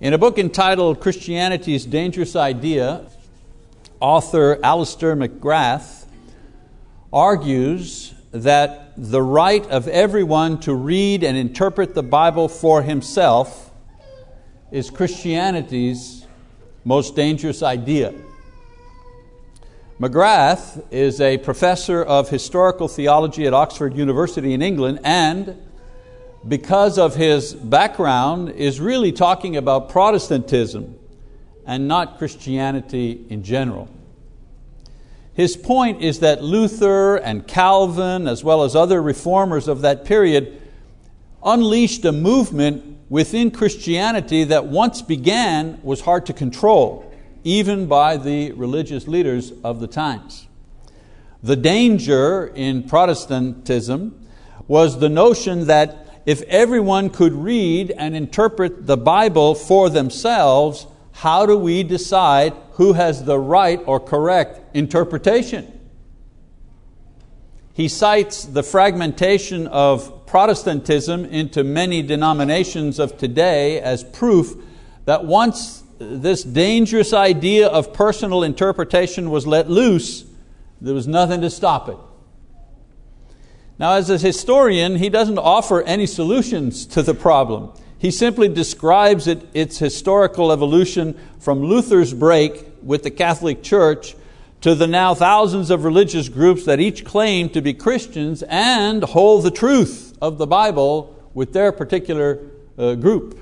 In a book entitled Christianity's Dangerous Idea, author Alister McGrath argues that the right of everyone to read and interpret the Bible for himself is Christianity's most dangerous idea. McGrath is a professor of historical theology at Oxford University in England and because of his background, is really talking about Protestantism and not Christianity in general. His point is that Luther and Calvin, as well as other reformers of that period, unleashed a movement within Christianity that once began was hard to control, even by the religious leaders of the times. The danger in Protestantism was the notion that if everyone could read and interpret the Bible for themselves, how do we decide who has the right or correct interpretation? He cites the fragmentation of Protestantism into many denominations of today as proof that once this dangerous idea of personal interpretation was let loose, there was nothing to stop it. Now, as a historian, he doesn't offer any solutions to the problem. He simply describes it, its historical evolution from Luther's break with the Catholic Church to the now thousands of religious groups that each claim to be Christians and hold the truth of the Bible with their particular uh, group.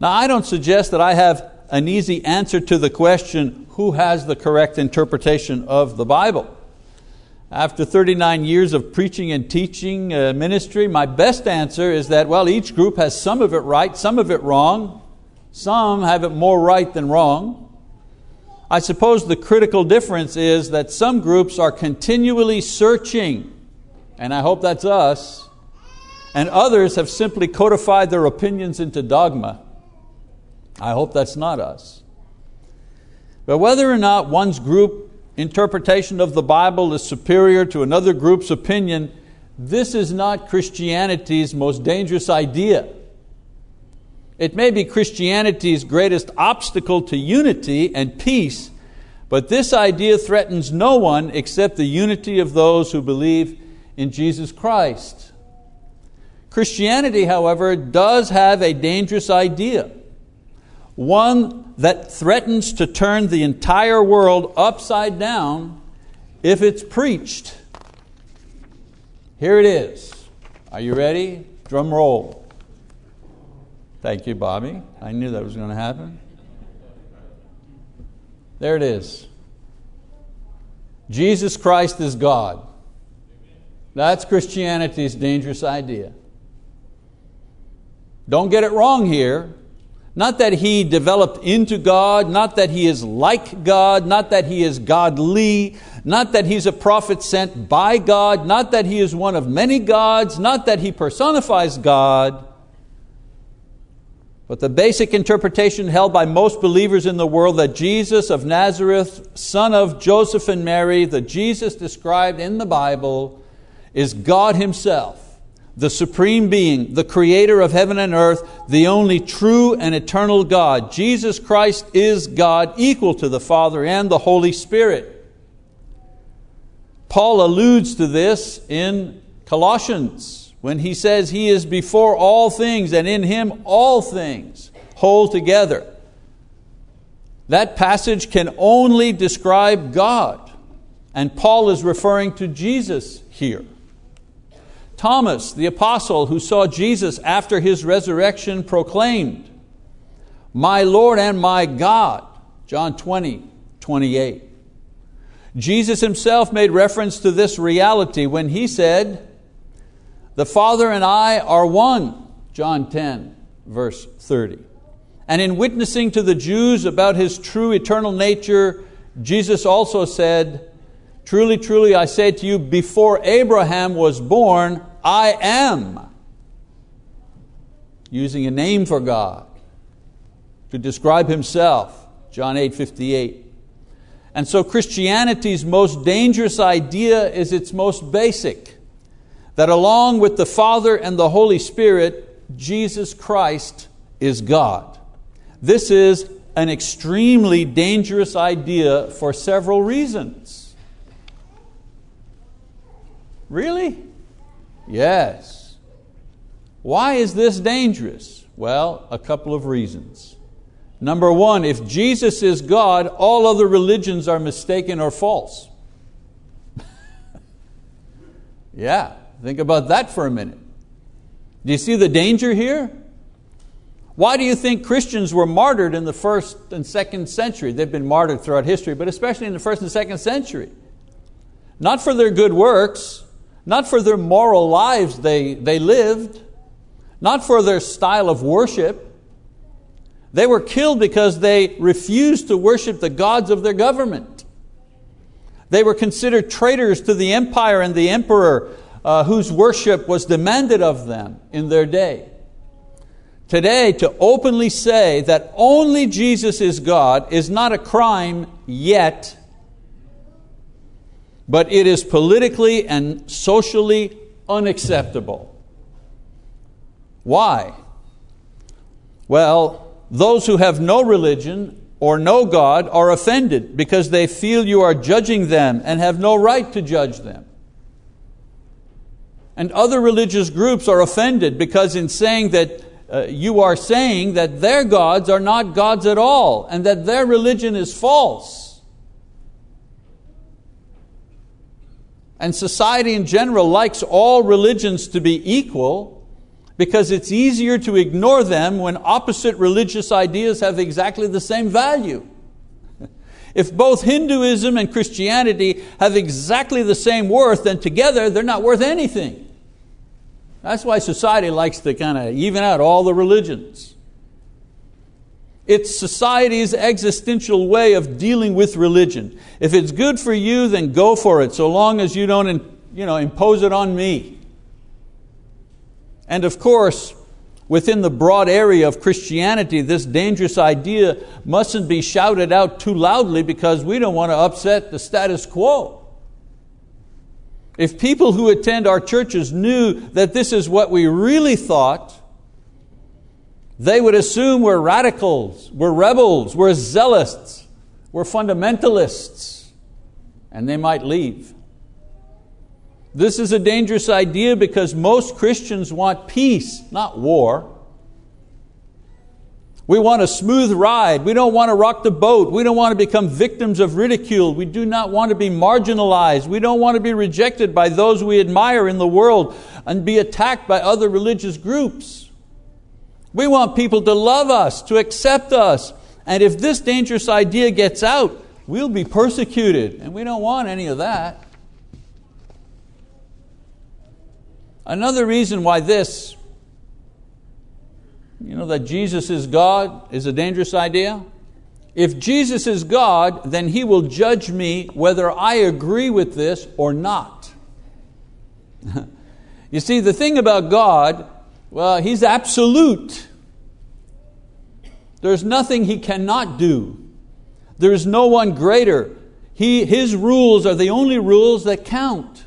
Now, I don't suggest that I have an easy answer to the question who has the correct interpretation of the Bible. After 39 years of preaching and teaching uh, ministry, my best answer is that, well, each group has some of it right, some of it wrong. Some have it more right than wrong. I suppose the critical difference is that some groups are continually searching, and I hope that's us, and others have simply codified their opinions into dogma. I hope that's not us. But whether or not one's group interpretation of the Bible is superior to another group's opinion, this is not Christianity's most dangerous idea. It may be Christianity's greatest obstacle to unity and peace, but this idea threatens no one except the unity of those who believe in Jesus Christ. Christianity, however, does have a dangerous idea one that threatens to turn the entire world upside down if it's preached. Here it is. Are you ready? Drum roll. Thank you, Bobby. I knew that was going to happen. There it is. Jesus Christ is God. That's Christianity's dangerous idea. Don't get it wrong here. Not that he developed into God, not that he is like God, not that he is godly, not that he's a prophet sent by God, not that he is one of many gods, not that he personifies God. But the basic interpretation held by most believers in the world that Jesus of Nazareth, son of Joseph and Mary, the Jesus described in the Bible, is God Himself the Supreme Being, the Creator of heaven and earth, the only true and eternal God. Jesus Christ is God, equal to the Father and the Holy Spirit. Paul alludes to this in Colossians when he says he is before all things and in Him all things hold together. That passage can only describe God, and Paul is referring to Jesus here. Thomas, the apostle who saw Jesus after his resurrection, proclaimed, My Lord and my God. John 20, 28. Jesus himself made reference to this reality when he said, The Father and I are one. John 10, verse 30. And in witnessing to the Jews about his true eternal nature, Jesus also said, Truly, truly, I say to you, before Abraham was born, I am. Using a name for God to describe Himself, John 8 58. And so Christianity's most dangerous idea is its most basic that along with the Father and the Holy Spirit, Jesus Christ is God. This is an extremely dangerous idea for several reasons. Really? Yes. Why is this dangerous? Well, a couple of reasons. Number one, if Jesus is God, all other religions are mistaken or false. yeah, think about that for a minute. Do you see the danger here? Why do you think Christians were martyred in the first and second century? They've been martyred throughout history, but especially in the first and second century. Not for their good works, not for their moral lives they, they lived, not for their style of worship. They were killed because they refused to worship the gods of their government. They were considered traitors to the empire and the emperor uh, whose worship was demanded of them in their day. Today, to openly say that only Jesus is God is not a crime yet, but it is politically and socially unacceptable. Why? Well, those who have no religion or no God are offended because they feel you are judging them and have no right to judge them. And other religious groups are offended because, in saying that uh, you are saying that their gods are not gods at all and that their religion is false. And society in general likes all religions to be equal because it's easier to ignore them when opposite religious ideas have exactly the same value. If both Hinduism and Christianity have exactly the same worth, then together they're not worth anything. That's why society likes to kind of even out all the religions. It's society's existential way of dealing with religion. If it's good for you, then go for it, so long as you don't you know, impose it on me. And of course, within the broad area of Christianity, this dangerous idea mustn't be shouted out too loudly because we don't want to upset the status quo. If people who attend our churches knew that this is what we really thought, they would assume we're radicals, we're rebels, we're zealots, we're fundamentalists, and they might leave. This is a dangerous idea because most Christians want peace, not war. We want a smooth ride. We don't want to rock the boat. We don't want to become victims of ridicule. We do not want to be marginalized. We don't want to be rejected by those we admire in the world and be attacked by other religious groups. We want people to love us, to accept us. And if this dangerous idea gets out, we'll be persecuted. And we don't want any of that. Another reason why this you know that Jesus is God is a dangerous idea? If Jesus is God, then He will judge me whether I agree with this or not. you see, the thing about God, well, He's absolute. There's nothing He cannot do. There is no one greater. He, his rules are the only rules that count.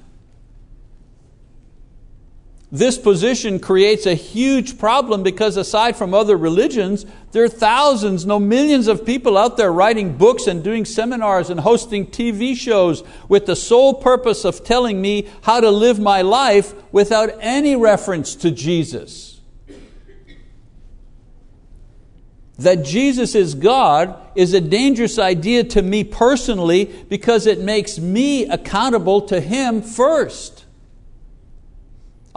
This position creates a huge problem because aside from other religions, there are thousands, no millions of people out there writing books and doing seminars and hosting TV shows with the sole purpose of telling me how to live my life without any reference to Jesus. That Jesus is God is a dangerous idea to me personally because it makes me accountable to Him first.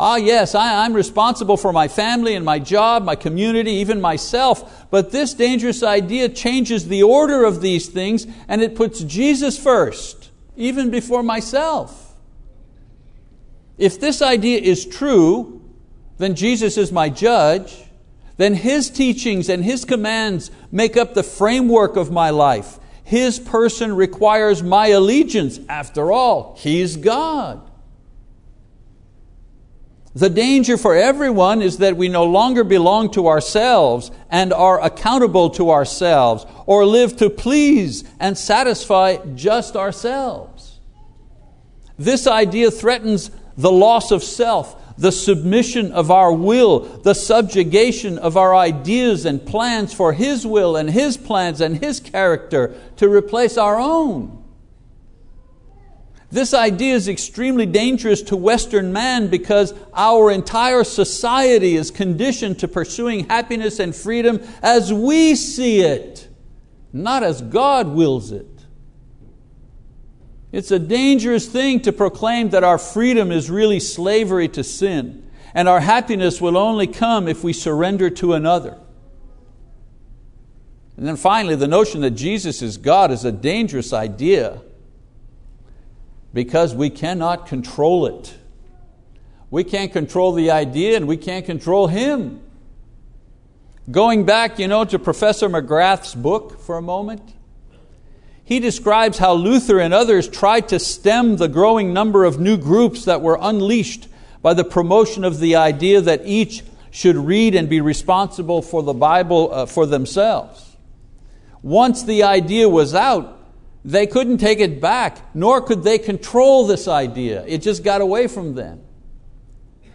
Ah, yes, I, am responsible for my family and my job, my community, even myself. But this dangerous idea changes the order of these things and it puts Jesus first, even before myself. If this idea is true, then Jesus is my judge. Then His teachings and His commands make up the framework of my life. His person requires my allegiance. After all, He's God. The danger for everyone is that we no longer belong to ourselves and are accountable to ourselves or live to please and satisfy just ourselves. This idea threatens the loss of self, the submission of our will, the subjugation of our ideas and plans for His will and His plans and His character to replace our own. This idea is extremely dangerous to Western man because our entire society is conditioned to pursuing happiness and freedom as we see it, not as God wills it. It's a dangerous thing to proclaim that our freedom is really slavery to sin, and our happiness will only come if we surrender to another. And then finally, the notion that Jesus is God is a dangerous idea because we cannot control it. We can't control the idea and we can't control Him. Going back you know, to Professor McGrath's book for a moment, he describes how Luther and others tried to stem the growing number of new groups that were unleashed by the promotion of the idea that each should read and be responsible for the Bible uh, for themselves. Once the idea was out, they couldn't take it back, nor could they control this idea. It just got away from them.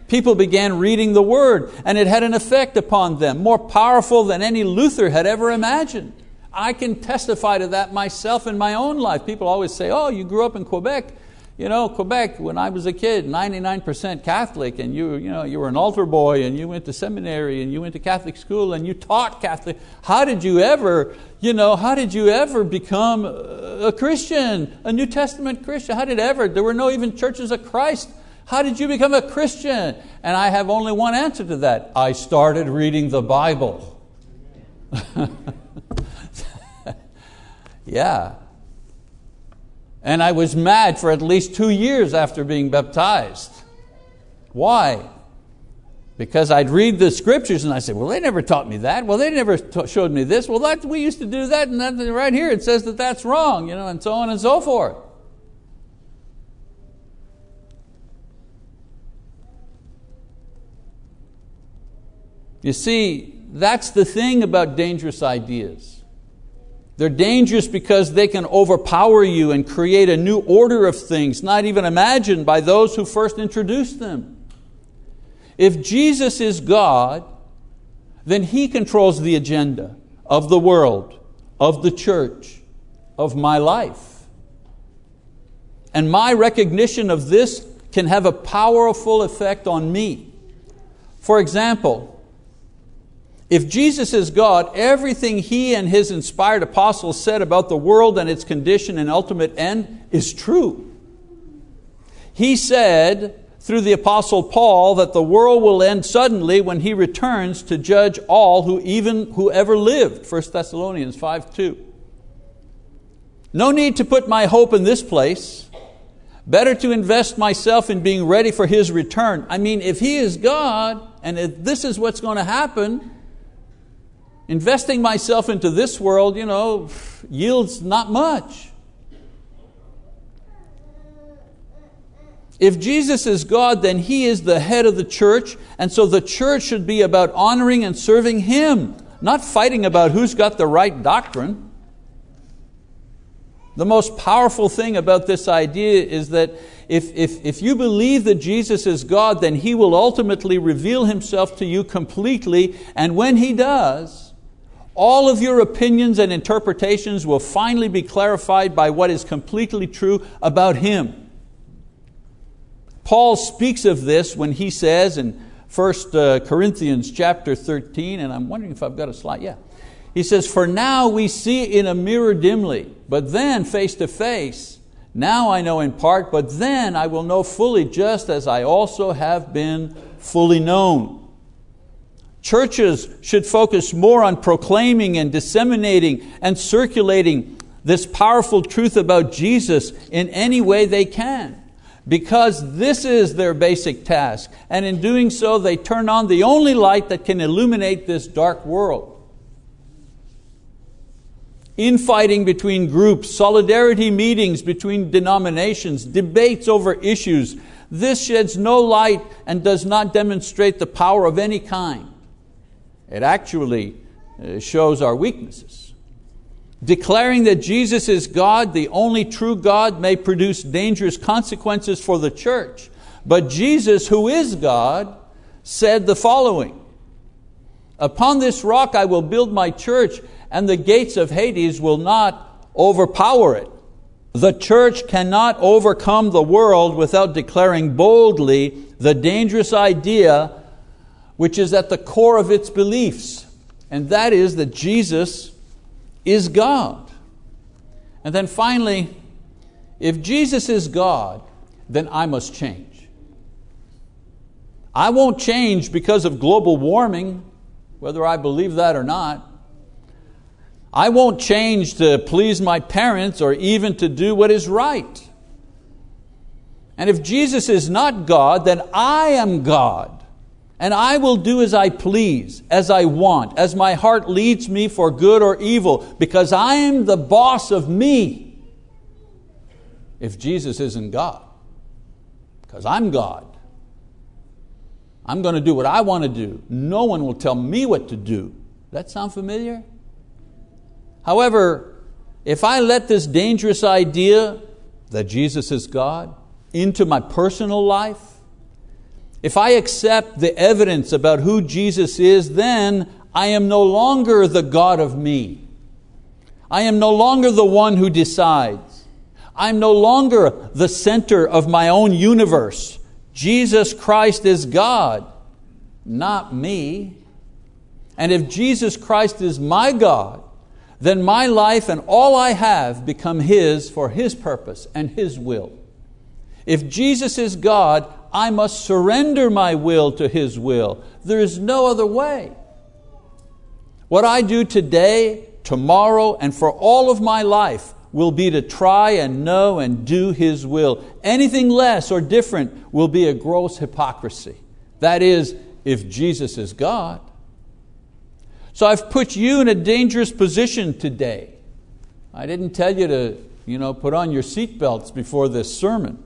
People began reading the Word, and it had an effect upon them, more powerful than any Luther had ever imagined. I can testify to that myself in my own life. People always say, Oh, you grew up in Quebec. You know, Quebec, when I was a kid, 99% Catholic, and you, you, know, you were an altar boy, and you went to seminary, and you went to Catholic school, and you taught Catholic. How did you ever, you know, how did you ever become a Christian, a New Testament Christian? How did ever? There were no even churches of Christ. How did you become a Christian? And I have only one answer to that. I started reading the Bible. yeah, and I was mad for at least two years after being baptized. Why? Because I'd read the scriptures and I said, well, they never taught me that. Well, they never showed me this. Well, that, we used to do that, and that, right here it says that that's wrong, you know, and so on and so forth. You see, that's the thing about dangerous ideas. They're dangerous because they can overpower you and create a new order of things, not even imagined by those who first introduced them. If Jesus is God, then He controls the agenda of the world, of the church, of my life. And my recognition of this can have a powerful effect on me. For example, if Jesus is God, everything He and His inspired apostles said about the world and its condition and ultimate end is true. He said through the apostle Paul that the world will end suddenly when He returns to judge all who even whoever lived. 1 Thessalonians 5 2. No need to put my hope in this place. Better to invest myself in being ready for His return. I mean, if He is God and if this is what's going to happen, Investing myself into this world, you know, yields not much. If Jesus is God, then He is the head of the church, and so the church should be about honoring and serving Him, not fighting about who's got the right doctrine. The most powerful thing about this idea is that if, if, if you believe that Jesus is God, then He will ultimately reveal Himself to you completely, and when He does, all of your opinions and interpretations will finally be clarified by what is completely true about Him. Paul speaks of this when he says in 1 uh, Corinthians chapter 13, and I'm wondering if I've got a slide. Yeah. He says, For now we see in a mirror dimly, but then face to face. Now I know in part, but then I will know fully, just as I also have been fully known. Churches should focus more on proclaiming and disseminating and circulating this powerful truth about Jesus in any way they can. Because this is their basic task, and in doing so, they turn on the only light that can illuminate this dark world. Infighting between groups, solidarity meetings between denominations, debates over issues, this sheds no light and does not demonstrate the power of any kind. It actually uh, shows our weaknesses. Declaring that Jesus is God, the only true God, may produce dangerous consequences for the church. But Jesus, who is God, said the following Upon this rock I will build my church, and the gates of Hades will not overpower it. The church cannot overcome the world without declaring boldly the dangerous idea which is at the core of its beliefs, and that is that Jesus is God. And then finally, if Jesus is God, then I must change. I won't change because of global warming, whether I believe that or not. I won't change to please my parents or even to do what is right. And if Jesus is not God, then I am God. And I will do as I please, as I want, as my heart leads me for good or evil, because I am the boss of me. If Jesus isn't God, because I'm God. I'm going to do what I want to do. No one will tell me what to do. That sound familiar? However, if I let this dangerous idea that Jesus is God into my personal life, if I accept the evidence about who Jesus is, then I am no longer the God of me. I am no longer the one who decides. I'm no longer the center of my own universe. Jesus Christ is God, not me. And if Jesus Christ is my God, then my life and all I have become His for His purpose and His will. If Jesus is God, I must surrender my will to His will. There is no other way. What I do today, tomorrow, and for all of my life will be to try and know and do His will. Anything less or different will be a gross hypocrisy. That is, if Jesus is God. So I've put you in a dangerous position today. I didn't tell you to you know, put on your seatbelts before this sermon.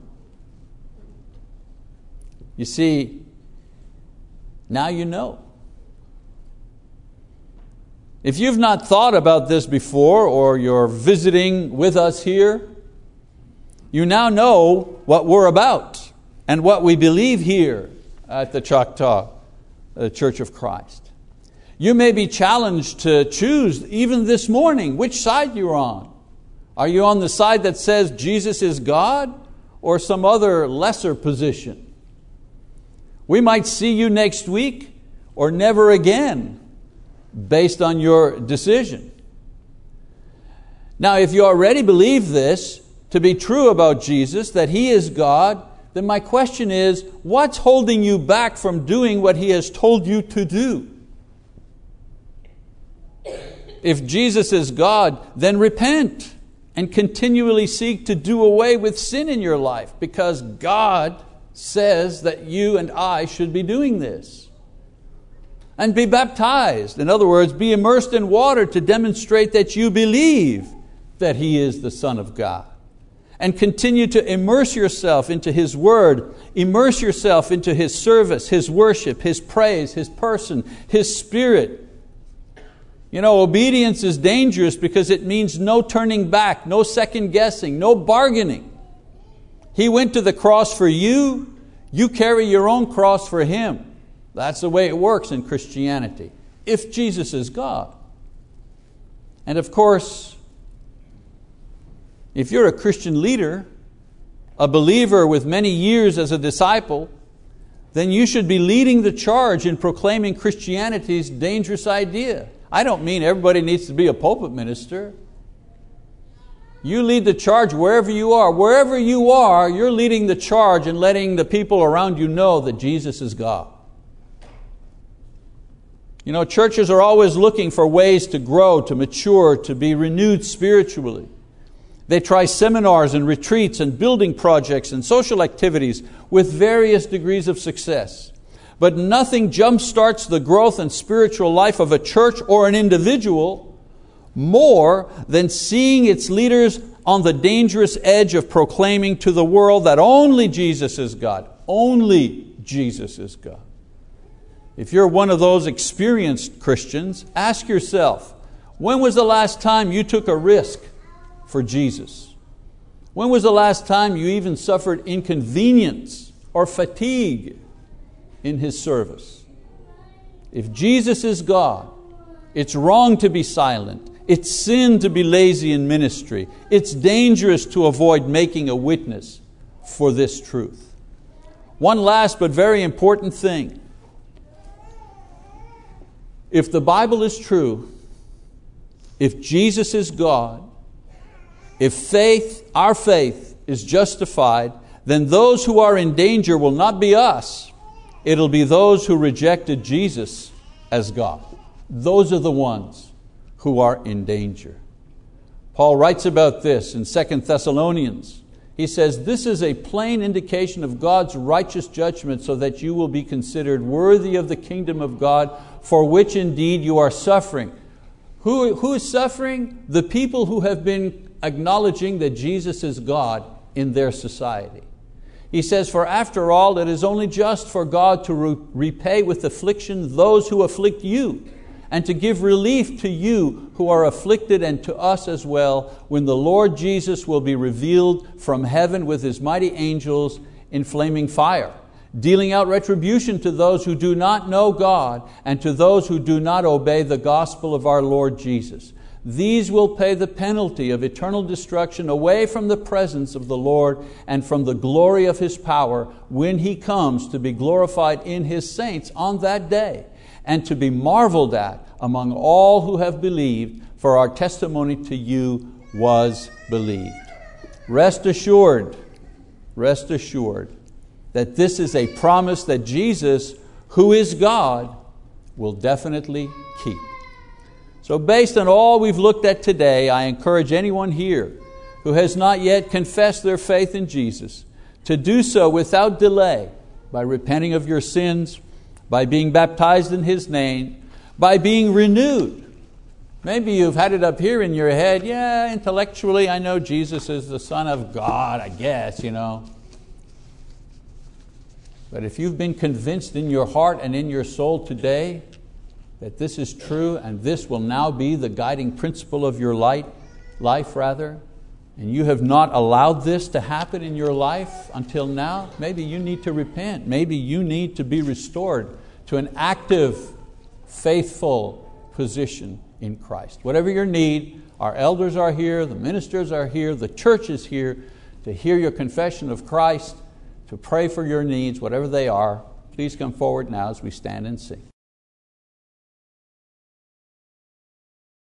You see, now you know. If you've not thought about this before or you're visiting with us here, you now know what we're about and what we believe here at the Choctaw uh, Church of Christ. You may be challenged to choose, even this morning, which side you're on. Are you on the side that says Jesus is God or some other lesser position? We might see you next week or never again based on your decision. Now, if you already believe this to be true about Jesus, that He is God, then my question is what's holding you back from doing what He has told you to do? If Jesus is God, then repent and continually seek to do away with sin in your life because God says that you and I should be doing this. And be baptized. In other words, be immersed in water to demonstrate that you believe that He is the Son of God. And continue to immerse yourself into His Word, immerse yourself into His service, His worship, His praise, His person, His Spirit you know, obedience is dangerous because it means no turning back, no second guessing, no bargaining. He went to the cross for you, you carry your own cross for Him. That's the way it works in Christianity, if Jesus is God. And of course, if you're a Christian leader, a believer with many years as a disciple, then you should be leading the charge in proclaiming Christianity's dangerous idea I don't mean everybody needs to be a pulpit minister. You lead the charge wherever you are. Wherever you are, you're leading the charge and letting the people around you know that Jesus is God. You know, churches are always looking for ways to grow, to mature, to be renewed spiritually. They try seminars and retreats and building projects and social activities with various degrees of success. But nothing jumpstarts the growth and spiritual life of a church or an individual more than seeing its leaders on the dangerous edge of proclaiming to the world that only Jesus is God. Only Jesus is God. If you're one of those experienced Christians, ask yourself when was the last time you took a risk for Jesus? When was the last time you even suffered inconvenience or fatigue in His service. If Jesus is God, it's wrong to be silent. It's sin to be lazy in ministry. It's dangerous to avoid making a witness for this truth. One last but very important thing. If the Bible is true, if Jesus is God, if faith, our faith, is justified, then those who are in danger will not be us, it'll be those who rejected Jesus as God. Those are the ones who are in danger. Paul writes about this in 2 Thessalonians. He says, This is a plain indication of God's righteous judgment, so that you will be considered worthy of the kingdom of God, for which indeed you are suffering. Who, who is suffering? The people who have been acknowledging that Jesus is God in their society. He says, For after all, it is only just for God to re- repay with affliction those who afflict you, and to give relief to you who are afflicted, and to us as well, when the Lord Jesus will be revealed from heaven with His mighty angels in flaming fire, dealing out retribution to those who do not know God, and to those who do not obey the gospel of our Lord Jesus. These will pay the penalty of eternal destruction away from the presence of the Lord and from the glory of His power when He comes to be glorified in His saints on that day and to be marveled at among all who have believed, for our testimony to you was believed. Rest assured, rest assured that this is a promise that Jesus, who is God, will definitely keep. So, based on all we've looked at today, I encourage anyone here who has not yet confessed their faith in Jesus to do so without delay by repenting of your sins, by being baptized in His name, by being renewed. Maybe you've had it up here in your head, yeah, intellectually I know Jesus is the Son of God, I guess, you know. But if you've been convinced in your heart and in your soul today that this is true and this will now be the guiding principle of your life, life rather, and you have not allowed this to happen in your life until now, maybe you need to repent. Maybe you need to be restored to an active, faithful position in Christ. Whatever your need, our elders are here, the ministers are here, the church is here to hear your confession of Christ, to pray for your needs, whatever they are. Please come forward now as we stand and sing.